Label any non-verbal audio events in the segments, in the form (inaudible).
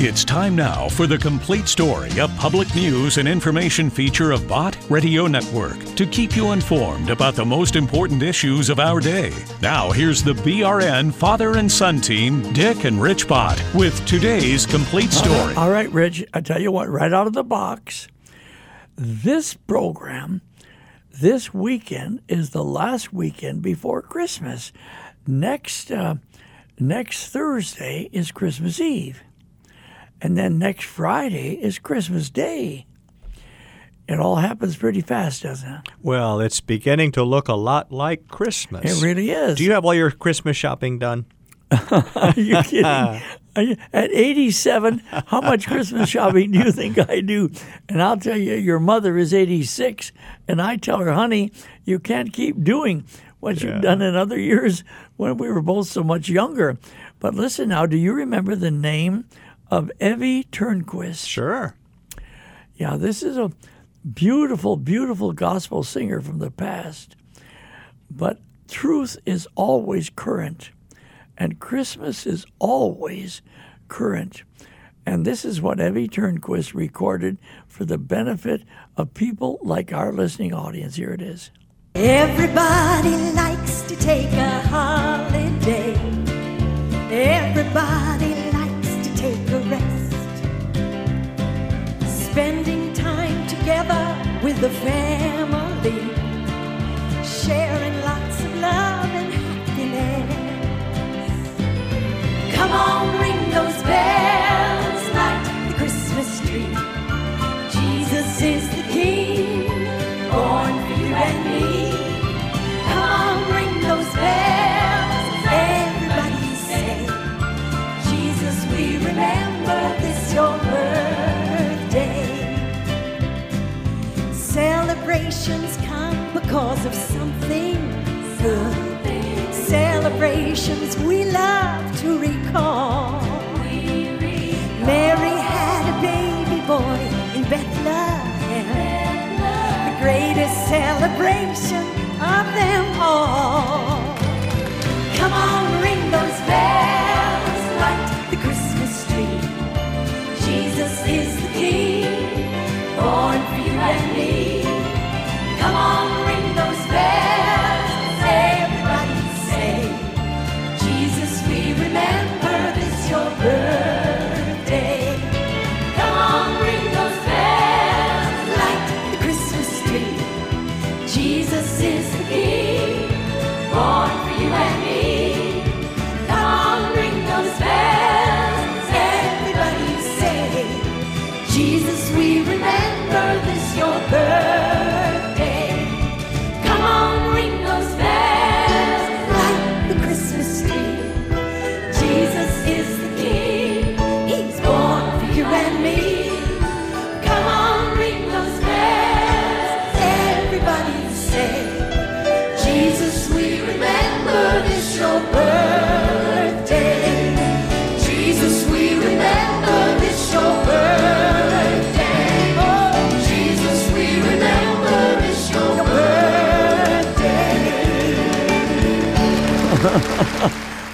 It's time now for the complete story, a public news and information feature of Bott Radio Network to keep you informed about the most important issues of our day. Now, here's the BRN father and son team, Dick and Rich Bott, with today's complete story. All right, Rich, I tell you what, right out of the box, this program this weekend is the last weekend before Christmas. Next, uh, next Thursday is Christmas Eve. And then next Friday is Christmas Day. It all happens pretty fast, doesn't it? Well, it's beginning to look a lot like Christmas. It really is. Do you have all your Christmas shopping done? (laughs) Are you kidding? At 87, how much Christmas (laughs) shopping do you think I do? And I'll tell you, your mother is 86, and I tell her, honey, you can't keep doing what Yeah. you've done in other years when we were both so much younger. But listen now, do you remember the name of Evie Tornquist? Sure. Yeah, this is a beautiful, beautiful gospel singer from the past. But truth is always current, and Christmas is always current. And this is what Evie Tornquist recorded for the benefit of people like our listening audience. Here it is. Everybody likes to take a holiday. Everybody the family. Sharing lots of something good. Celebrations we love to recall. Mary had a baby boy in Bethlehem. The greatest celebration of them all.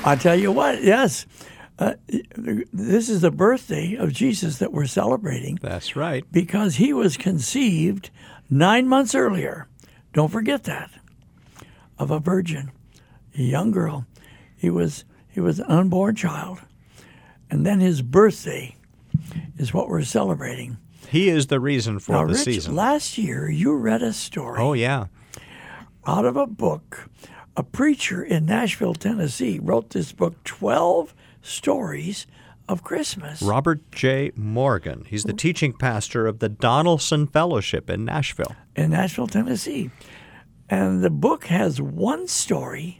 I tell you what, yes. Uh, this is the birthday of Jesus that we're celebrating That's right. because he was conceived nine months earlier. Don't forget that. Of a virgin, a young girl. He was he was an unborn child. And then his birthday is what we're celebrating. He is the reason for now, the Rich, season. last year you read a story oh, yeah. out of a book. A preacher in Nashville, Tennessee, wrote this book, 12 Stories of Christmas. Robert J. Morgan. He's the teaching pastor of the Donelson Fellowship in Nashville. in Nashville, Tennessee. And the book has one story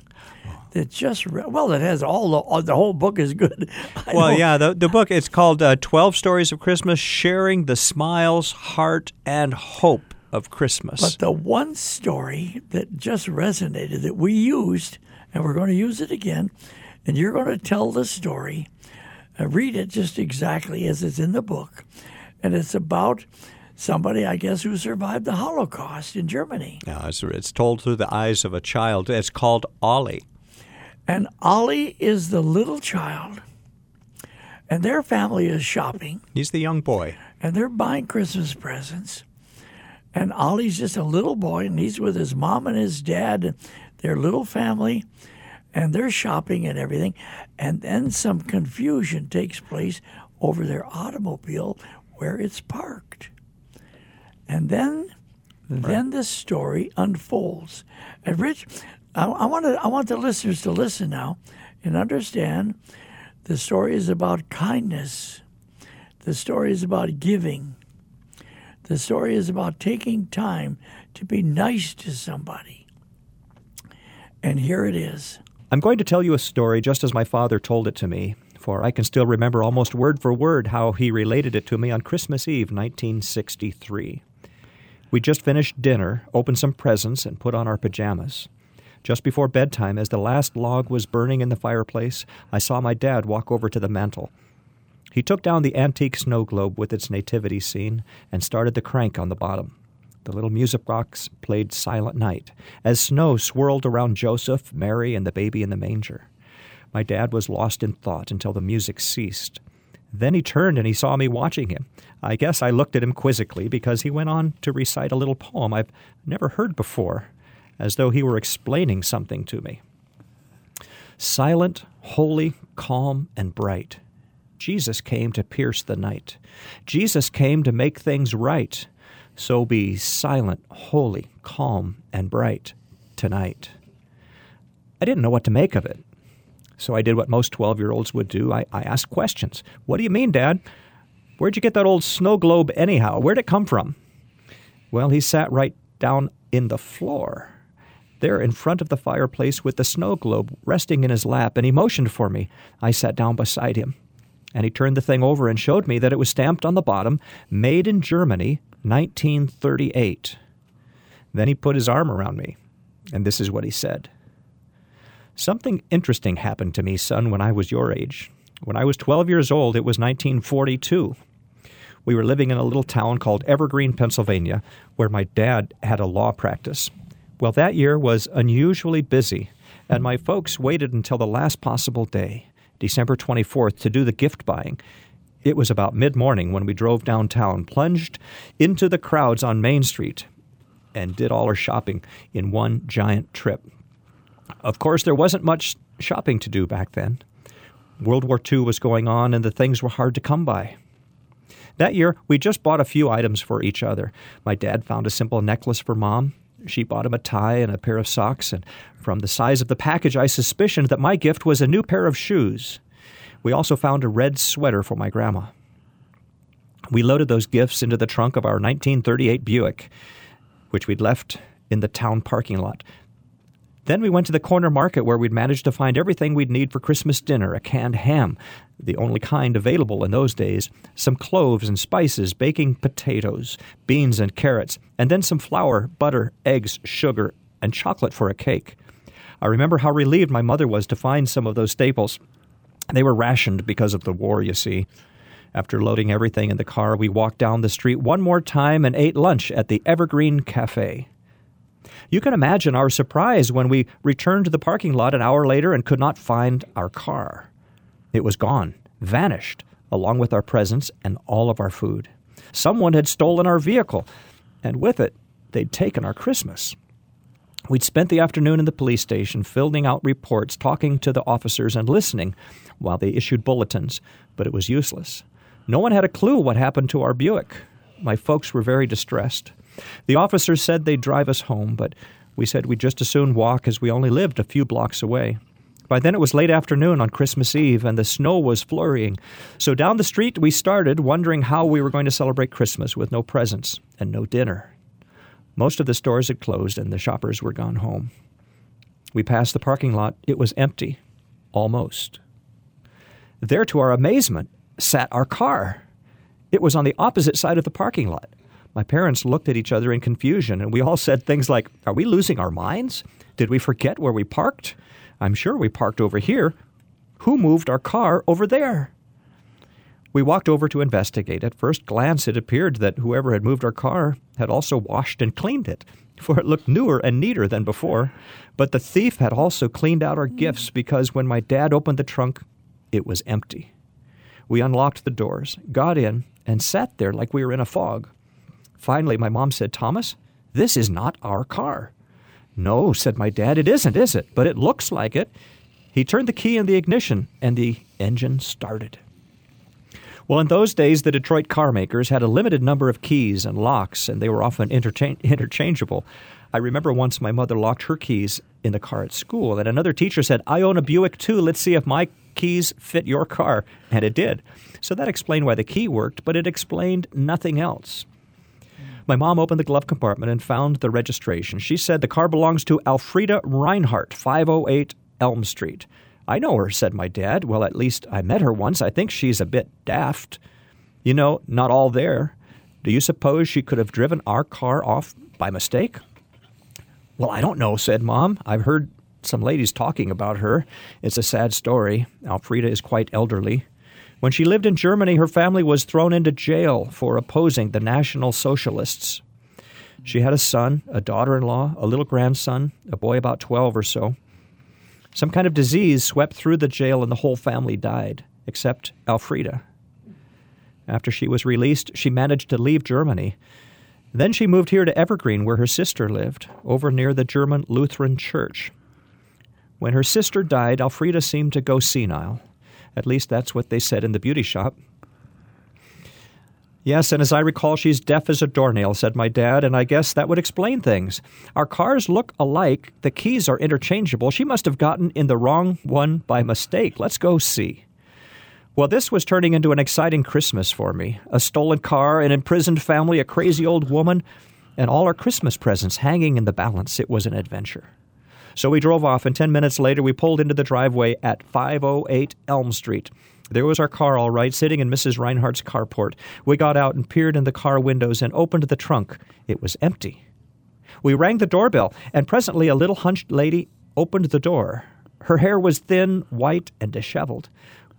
that just re- well, it has all the all, the whole book is good. (laughs) I Well, know. yeah, the, the book, it's called uh, 12 Stories of Christmas Sharing the Smiles, Heart, and Hope of Christmas. But the one story that just resonated that we used, and we're going to use it again, and you're going to tell the story, uh, read it just exactly as it's in the book, and it's about somebody, I guess, who survived the Holocaust in Germany. Yeah, it's, it's told through the eyes of a child. It's called Ollie. And Ollie is the little child. and their family is shopping He's the young boy. and they're buying Christmas presents. And Ollie's just a little boy, and he's with his mom and his dad and their little family, and they're shopping and everything. And then some confusion takes place over their automobile where it's parked. And then, then the story unfolds. And Rich, I, I want to, I want the listeners to listen now and understand. The story is about kindness. The story is about giving. The story is about taking time to be nice to somebody. And here it is. I'm going to tell you a story just as my father told it to me, for I can still remember almost word for word how he related it to me on Christmas Eve, 1963. We just finished dinner, opened some presents, and put on our pajamas. Just before bedtime, as the last log was burning in the fireplace, I saw my dad walk over to the mantel. He took down the antique snow globe with its nativity scene and started the crank on the bottom. The little music box played Silent Night as snow swirled around Joseph, Mary, and the baby in the manger. My dad was lost in thought until the music ceased. Then he turned and he saw me watching him. I guess I looked at him quizzically because he went on to recite a little poem I've never heard before, as though he were explaining something to me. Silent, holy, calm, and bright. Jesus came to pierce the night. Jesus came to make things right. So be silent, holy, calm, and bright tonight. I didn't know what to make of it. So I did what most 12 year olds would do. I, I asked questions. What do you mean, Dad? Where'd you get that old snow globe anyhow? Where'd it come from? Well, he sat right down in the floor, there in front of the fireplace with the snow globe resting in his lap, and he motioned for me. I sat down beside him, and he turned the thing over and showed me that it was stamped on the bottom, Made in Germany, 1938. Then he put his arm around me, and this is what he said. Something interesting happened to me, son, when I was your age. When I was 12 years old, it was 1942. We were living in a little town called Evergreen, Pennsylvania, where my dad had a law practice. Well, that year was unusually busy, and my folks waited until the last possible day, December 24th, to do the gift buying. It was about mid morning when we drove downtown, plunged into the crowds on Main Street, and did all our shopping in one giant trip. Of course, there wasn't much shopping to do back then. World War II was going on, and the things were hard to come by. That year, we just bought a few items for each other. My dad found a simple necklace for mom. She bought him a tie and a pair of socks, and from the size of the package, I suspicioned that my gift was a new pair of shoes. We also found a red sweater for my grandma. We loaded those gifts into the trunk of our 1938 Buick, which we'd left in the town parking lot. Then we went to the corner market where we'd managed to find everything we'd need for Christmas dinner a canned ham, the only kind available in those days, some cloves and spices, baking potatoes, beans and carrots, and then some flour, butter, eggs, sugar, and chocolate for a cake. I remember how relieved my mother was to find some of those staples. They were rationed because of the war, you see. After loading everything in the car, we walked down the street one more time and ate lunch at the Evergreen Cafe. You can imagine our surprise when we returned to the parking lot an hour later and could not find our car. It was gone, vanished, along with our presents and all of our food. Someone had stolen our vehicle, and with it, they'd taken our Christmas. We'd spent the afternoon in the police station filling out reports, talking to the officers, and listening while they issued bulletins, but it was useless. No one had a clue what happened to our Buick. My folks were very distressed. The officers said they'd drive us home, but we said we'd just as soon walk as we only lived a few blocks away. By then it was late afternoon on Christmas Eve, and the snow was flurrying. So down the street we started, wondering how we were going to celebrate Christmas with no presents and no dinner. Most of the stores had closed, and the shoppers were gone home. We passed the parking lot. It was empty. Almost. There, to our amazement, sat our car. It was on the opposite side of the parking lot. My parents looked at each other in confusion, and we all said things like, Are we losing our minds? Did we forget where we parked? I'm sure we parked over here. Who moved our car over there? We walked over to investigate. At first glance, it appeared that whoever had moved our car had also washed and cleaned it, (laughs) for it looked newer and neater than before. But the thief had also cleaned out our gifts because when my dad opened the trunk, it was empty. We unlocked the doors, got in, and sat there like we were in a fog. Finally, my mom said, Thomas, this is not our car. No, said my dad, it isn't, is it? But it looks like it. He turned the key in the ignition, and the engine started. Well, in those days, the Detroit car makers had a limited number of keys and locks, and they were often intercha- (laughs) interchangeable. I remember once my mother locked her keys in the car at school, and another teacher said, I own a Buick too. Let's see if my keys fit your car. And it did. So that explained why the key worked, but it explained nothing else. My mom opened the glove compartment and found the registration. She said the car belongs to Alfreda Reinhardt, 508 Elm Street. I know her, said my dad. Well, at least I met her once. I think she's a bit daft. You know, not all there. Do you suppose she could have driven our car off by mistake? Well, I don't know, said Mom. I've heard some ladies talking about her. It's a sad story. Alfreda is quite elderly. When she lived in Germany, her family was thrown into jail for opposing the National Socialists. She had a son, a daughter in law, a little grandson, a boy about 12 or so. Some kind of disease swept through the jail and the whole family died, except Alfreda. After she was released, she managed to leave Germany. Then she moved here to Evergreen, where her sister lived, over near the German Lutheran Church. When her sister died, Alfreda seemed to go senile. At least that's what they said in the beauty shop. Yes, and as I recall, she's deaf as a doornail, said my dad, and I guess that would explain things. Our cars look alike, the keys are interchangeable. She must have gotten in the wrong one by mistake. Let's go see. Well, this was turning into an exciting Christmas for me. A stolen car, an imprisoned family, a crazy old woman, and all our Christmas presents hanging in the balance. It was an adventure. So we drove off, and 10 minutes later, we pulled into the driveway at 508 Elm Street. There was our car, all right, sitting in Mrs. Reinhardt's carport. We got out and peered in the car windows and opened the trunk. It was empty. We rang the doorbell, and presently a little hunched lady opened the door. Her hair was thin, white, and disheveled,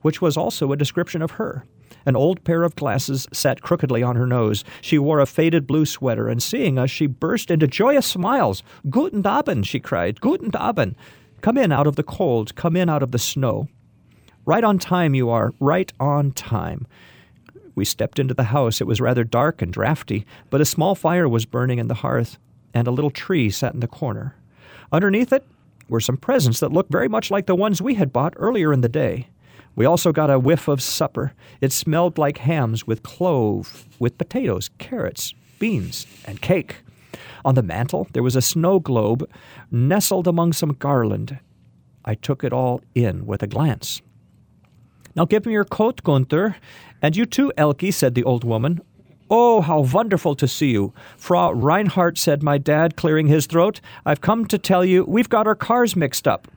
which was also a description of her. An old pair of glasses sat crookedly on her nose. She wore a faded blue sweater, and seeing us, she burst into joyous smiles. Guten Abend, she cried. Guten Abend. Come in out of the cold. Come in out of the snow. Right on time you are. Right on time. We stepped into the house. It was rather dark and drafty, but a small fire was burning in the hearth, and a little tree sat in the corner. Underneath it were some presents that looked very much like the ones we had bought earlier in the day. We also got a whiff of supper. It smelled like hams with clove, with potatoes, carrots, beans, and cake. On the mantel, there was a snow globe nestled among some garland. I took it all in with a glance. Now give me your coat, Gunther. And you too, Elke, said the old woman. Oh, how wonderful to see you. Frau Reinhardt, said my dad, clearing his throat. I've come to tell you we've got our cars mixed up.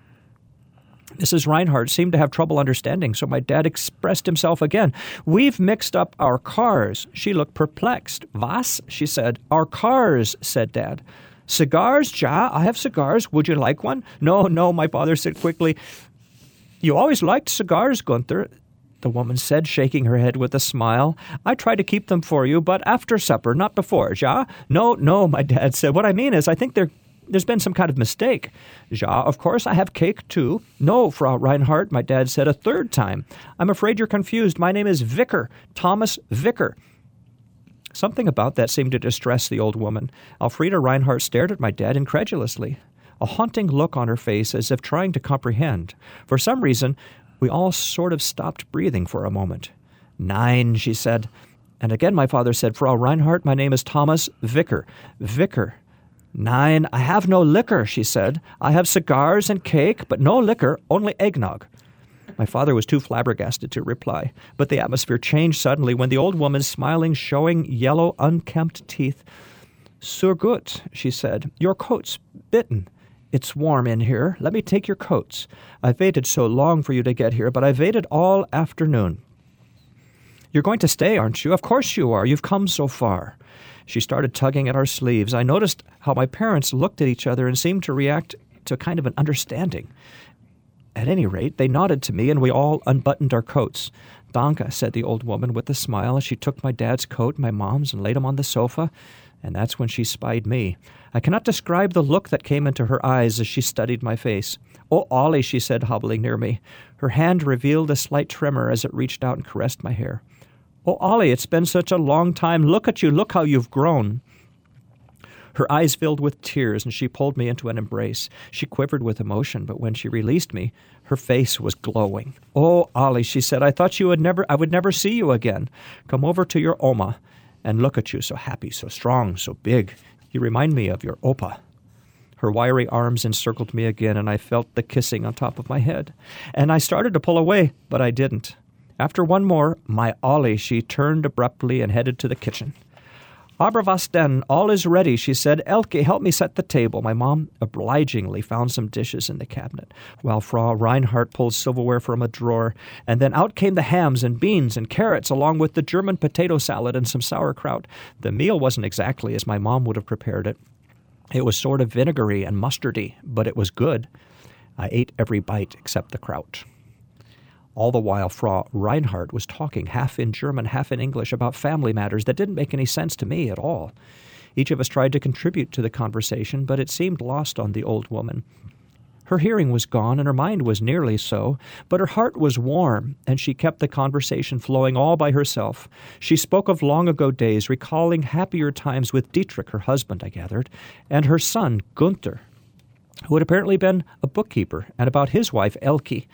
Mrs. Reinhardt seemed to have trouble understanding, so my dad expressed himself again. We've mixed up our cars. She looked perplexed. Was? she said. Our cars, said dad. Cigars, Ja, I have cigars. Would you like one? No, no, my father said quickly. You always liked cigars, Gunther, the woman said, shaking her head with a smile. I try to keep them for you, but after supper, not before, ja? No, no, my dad said. What I mean is, I think there, there's been some kind of mistake. Ja, of course, I have cake too. No, Frau Reinhardt, my dad said a third time. I'm afraid you're confused. My name is Vicker, Thomas Vicker. Something about that seemed to distress the old woman. Alfreda Reinhardt stared at my dad incredulously a haunting look on her face as if trying to comprehend. For some reason, we all sort of stopped breathing for a moment. Nine, she said. And again my father said, Frau Reinhardt, my name is Thomas Vicker. Vicker. Nine, I have no liquor, she said. I have cigars and cake, but no liquor, only eggnog. My father was too flabbergasted to reply, but the atmosphere changed suddenly when the old woman, smiling, showing yellow, unkempt teeth, Sur gut, she said, your coat's bitten. It's warm in here. Let me take your coats. I've waited so long for you to get here, but I've waited all afternoon. You're going to stay, aren't you? Of course you are. You've come so far. She started tugging at our sleeves. I noticed how my parents looked at each other and seemed to react to kind of an understanding. At any rate, they nodded to me and we all unbuttoned our coats. Danke, said the old woman with a smile as she took my dad's coat my mom's and laid them on the sofa. and that's when she spied me. I cannot describe the look that came into her eyes as she studied my face. Oh, Ollie, she said, hobbling near me. Her hand revealed a slight tremor as it reached out and caressed my hair. Oh, Ollie, it's been such a long time. Look at you. Look how you've grown. Her eyes filled with tears, and she pulled me into an embrace. She quivered with emotion, but when she released me, her face was glowing. Oh, Ollie, she said, I thought you would never I would never see you again. Come over to your Oma and look at you, so happy, so strong, so big. You remind me of your Opa. Her wiry arms encircled me again, and I felt the kissing on top of my head. And I started to pull away, but I didn't. After one more, my Ollie, she turned abruptly and headed to the kitchen. Aber was denn? All is ready, she said. Elke, help me set the table. My mom obligingly found some dishes in the cabinet, while Frau Reinhardt pulled silverware from a drawer, and then out came the hams and beans and carrots, along with the German potato salad and some sauerkraut. The meal wasn't exactly as my mom would have prepared it. It was sort of vinegary and mustardy, but it was good. I ate every bite except the kraut. All the while, Frau Reinhardt was talking, half in German, half in English, about family matters that didn't make any sense to me at all. Each of us tried to contribute to the conversation, but it seemed lost on the old woman. Her hearing was gone, and her mind was nearly so, but her heart was warm, and she kept the conversation flowing all by herself. She spoke of long ago days, recalling happier times with Dietrich, her husband, I gathered, and her son, Gunther, who had apparently been a bookkeeper, and about his wife, Elke,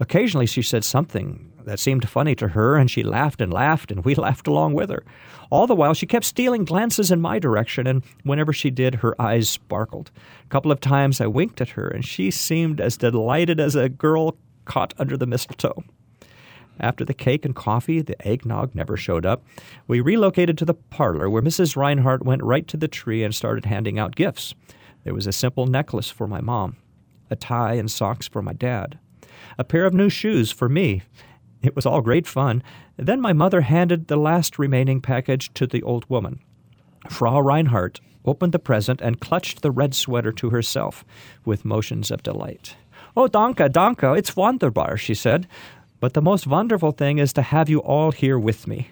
Occasionally she said something that seemed funny to her, and she laughed and laughed, and we (laughs) laughed along with her. All the while, she kept stealing glances in my direction, and whenever she did, her eyes sparkled. A couple of times I winked at her, and she seemed as delighted as a girl caught under the mistletoe. After the cake and coffee, the eggnog never showed up. We relocated to the parlor, where Mrs. Reinhardt went right to the tree and started handing out gifts. There was a simple necklace for my mom, a tie and socks for my dad a pair of new shoes for me. It was all great fun. Then my mother handed the last remaining package to the old woman. Frau Reinhardt opened the present and clutched the red sweater to herself with motions of delight. Oh, danke, danke, it's wunderbar, she said. But the most wonderful thing is to have you all here with me.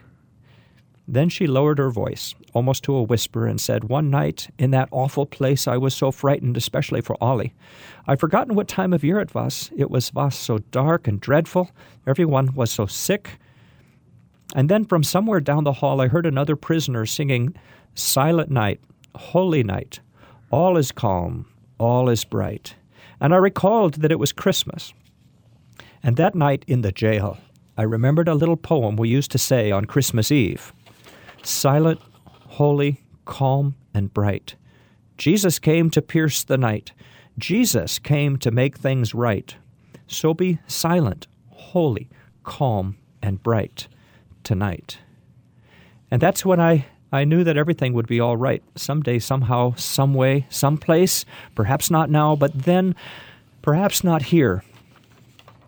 Then she lowered her voice, almost to a whisper, and said, One night, in that awful place, I was so frightened, especially for Ollie. I've forgotten what time of year it was. It was was so dark and dreadful. Everyone was so sick. And then from somewhere down the hall, I heard another prisoner singing, Silent night, holy night, all is calm, all is bright. And I recalled that it was Christmas. And that night in the jail, I remembered a little poem we used to say on Christmas Eve silent, holy, calm, and bright. Jesus came to pierce the night. Jesus came to make things right. So be silent, holy, calm, and bright tonight. And that's when I, I knew that everything would be all right. Someday, somehow, some way, someplace, perhaps not now, but then, perhaps not here,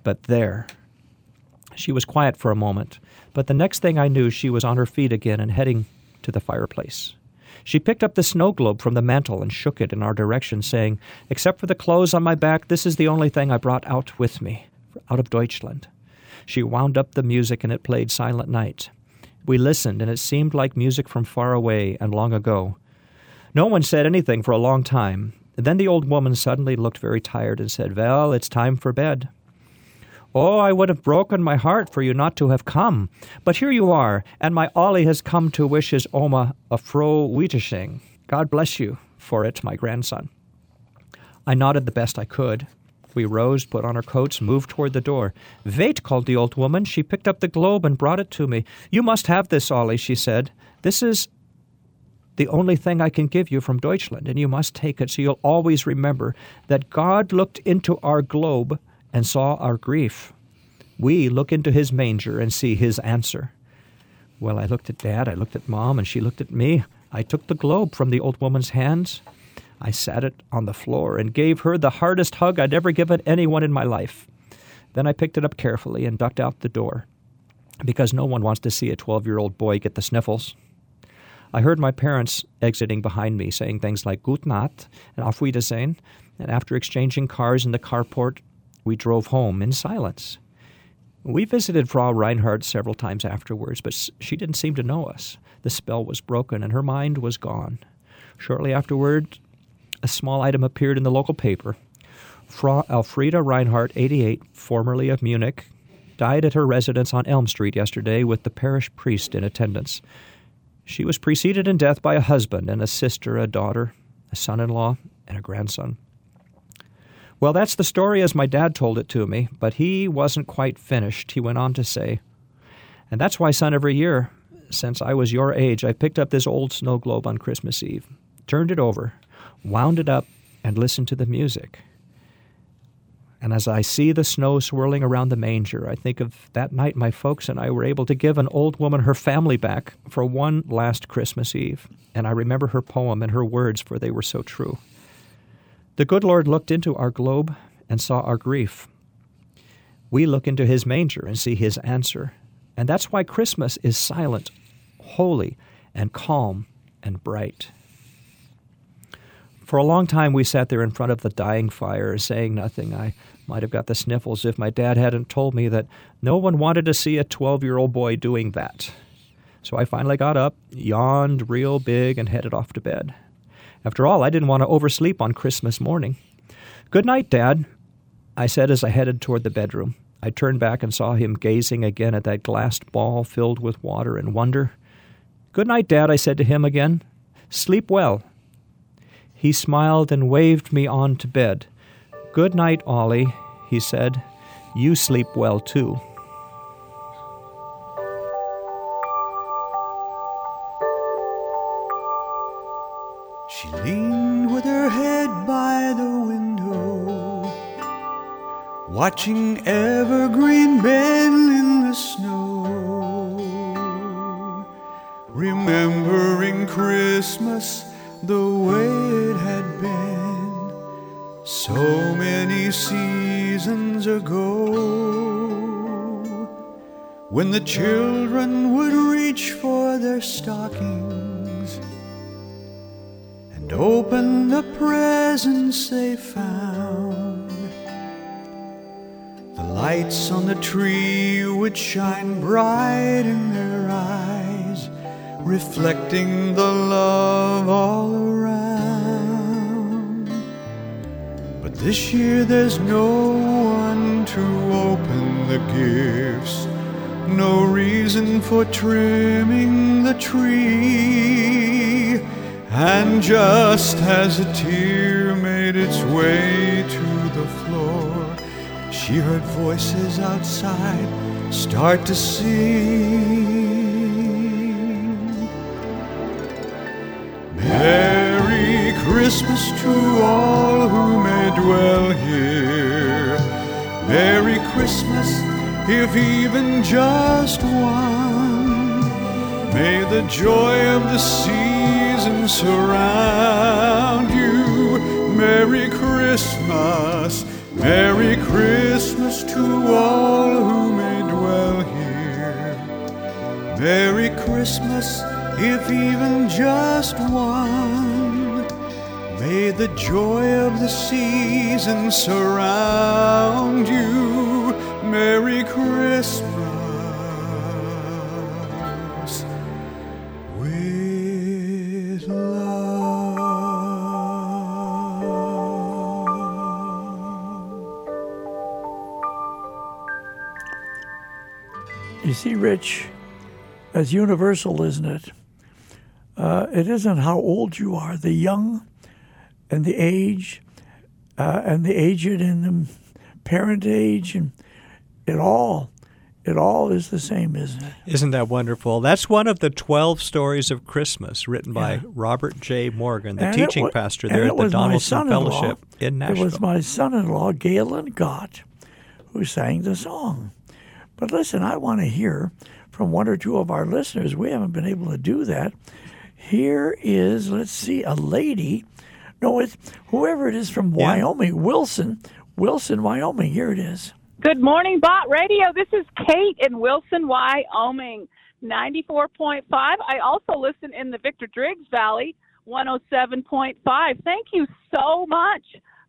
but there. She was quiet for a moment, but the next thing I knew, she was on her feet again and heading to the fireplace. She picked up the snow globe from the mantel and shook it in our direction, saying, Except for the clothes on my back, this is the only thing I brought out with me, out of Deutschland. She wound up the music and it played Silent Night. We listened, and it seemed like music from far away and long ago. No one said anything for a long time. Then the old woman suddenly looked very tired and said, Well, it's time for bed. Oh, I would have broken my heart for you not to have come. But here you are, and my Ollie has come to wish his Oma a frohe Wiedersehen. God bless you for it, my grandson. I nodded the best I could. We rose, put on our coats, moved toward the door. Wait, called the old woman. She picked up the globe and brought it to me. You must have this, Ollie, she said. This is the only thing I can give you from Deutschland, and you must take it so you'll always remember that God looked into our globe and saw our grief. We look into his manger and see his answer. Well, I looked at Dad, I looked at Mom, and she looked at me. I took the globe from the old woman's hands. I sat it on the floor and gave her the hardest hug I'd ever given anyone in my life. Then I picked it up carefully and ducked out the door, because no one wants to see a 12 year old boy get the sniffles. I heard my parents exiting behind me, saying things like Gut Nacht and Auf Wiedersehen, and after exchanging cars in the carport, we drove home in silence. We visited Frau Reinhardt several times afterwards, but she didn't seem to know us. The spell was broken and her mind was gone. Shortly afterward, a small item appeared in the local paper. Frau Elfrieda Reinhardt, 88, formerly of Munich, died at her residence on Elm Street yesterday with the parish priest in attendance. She was preceded in death by a husband and a sister, a daughter, a son in law, and a grandson. Well, that's the story as my dad told it to me, but he wasn't quite finished. He went on to say, And that's why, son, every year, since I was your age, I picked up this old snow globe on Christmas Eve, turned it over, wound it up, and listened to the music. And as I see the snow swirling around the manger, I think of that night my folks and I were able to give an old woman her family back for one last Christmas Eve. And I remember her poem and her words, for they were so true. The good Lord looked into our globe and saw our grief. We look into his manger and see his answer. And that's why Christmas is silent, holy, and calm and bright. For a long time, we sat there in front of the dying fire, saying nothing. I might have got the sniffles if my dad hadn't told me that no one wanted to see a 12 year old boy doing that. So I finally got up, yawned real big, and headed off to bed. After all, I didn't want to oversleep on Christmas morning. Good night, Dad, I said as I headed toward the bedroom. I turned back and saw him gazing again at that glassed ball filled with water and wonder. Good night, Dad, I said to him again. Sleep well. He smiled and waved me on to bed. Good night, Ollie, he said. You sleep well too. She leaned with her head by the window, watching evergreen bend in the snow, remembering Christmas the way it had been so many seasons ago. When the children would reach for their stockings and open the presents they found. The lights on the tree would shine bright in their eyes, reflecting the love all around. But this year there's no one to open the gifts, no reason for trimming the tree. And just as a tear made its way to the floor, she heard voices outside start to sing. Merry Christmas to all who may dwell here. Merry Christmas, if even just one. May the joy of the season surround you. Merry Christmas, Merry Christmas to all who may dwell here. Merry Christmas, if even just one. May the joy of the season surround you. Merry Christmas You see, Rich, that's universal, isn't it? Uh, it isn't how old you are, the young and the age, uh, and the aged and the parent age, and it all, it all is the same, isn't it? Isn't that wonderful? That's one of the 12 stories of Christmas written by Yeah. Robert J. Morgan, the And teaching wa- pastor there at the Donelson Fellowship in Nashville. It was my son-in-law, Galen Gott, who sang the song. But listen, I want to hear from one or two of our listeners. We haven't been able to do that. Here is, let's see, a lady. No, it's whoever it is from Yeah. Wyoming, Wilson, Wilson, Wyoming. Here it is. Good morning, Bott Radio. This is Kate in Wilson, Wyoming, 94.5. I also listen in the Victor Driggs Valley, 107.5. Thank you so much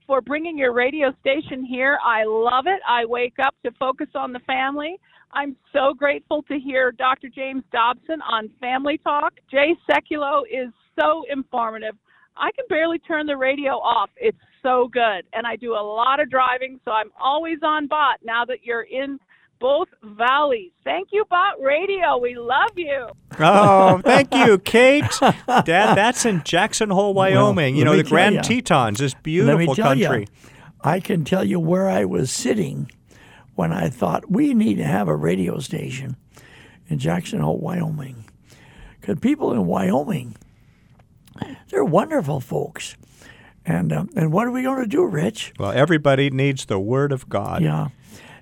for bringing your radio station here. I love it. I wake up to focus on the family. I'm so grateful to hear Dr. James Dobson on Family Talk. Jay Sekulow is so informative. I can barely turn the radio off. It's so good. And I do a lot of driving, so I'm always on Bott now that you're in both valleys. Thank you, Bott Radio. We love you. Oh, thank you, (laughs) Kate. Dad, (laughs) that's in Jackson Hole, Wyoming. you know, the Grand ya. Tetons, this Let me beautiful tell country. you, I can tell you where I was sitting when I thought we need to have a radio station in Jackson Hole, Wyoming. Because people in Wyoming, they're wonderful folks. And um, and what are we going to do, Rich? Well, everybody needs the Word of God. Yeah.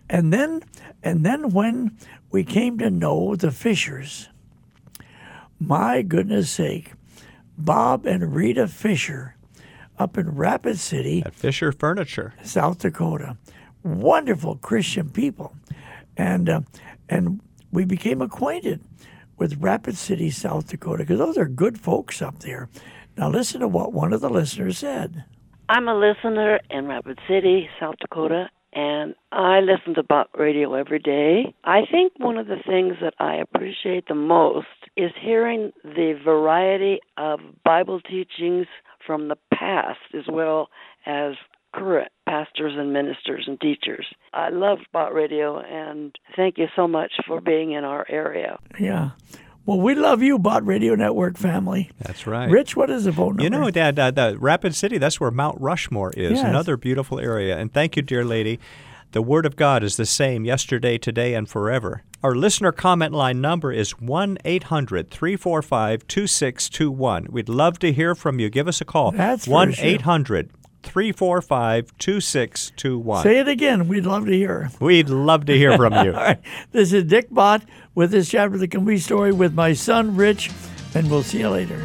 And then and then when we came to know the Fishers, my goodness sake, Bob and Rita Fisher up in Rapid City, At Fisher Furniture. South Dakota. Wonderful Christian people. And uh, and we became acquainted with Rapid City, South Dakota, because those are good folks up there. Now listen to what one of the listeners said. I'm a listener in Rapid City, South Dakota, and I listen to Bott Radio every day. I think one of the things that I appreciate the most is hearing the variety of Bible teachings from the past as well as current pastors and ministers and teachers. I love Bott Radio and thank you so much for being in our area. Yeah. Well, we love you, Bott Radio Network family. That's right. Rich, what is the phone number? You know, Dad, uh, the Rapid City, that's where Mount Rushmore is, Yes. another beautiful area. And thank you, dear lady. The Word of God is the same yesterday, today, and forever. Our listener comment line number is 1 800 345 2621. We'd love to hear from you. Give us a call. That's 1 sure. 800 345 2621. Say it again. We'd love to hear. We'd love to hear from you. (laughs) All right. This is Dick Bott with this chapter of the complete story with my son, Rich, and we'll see you later.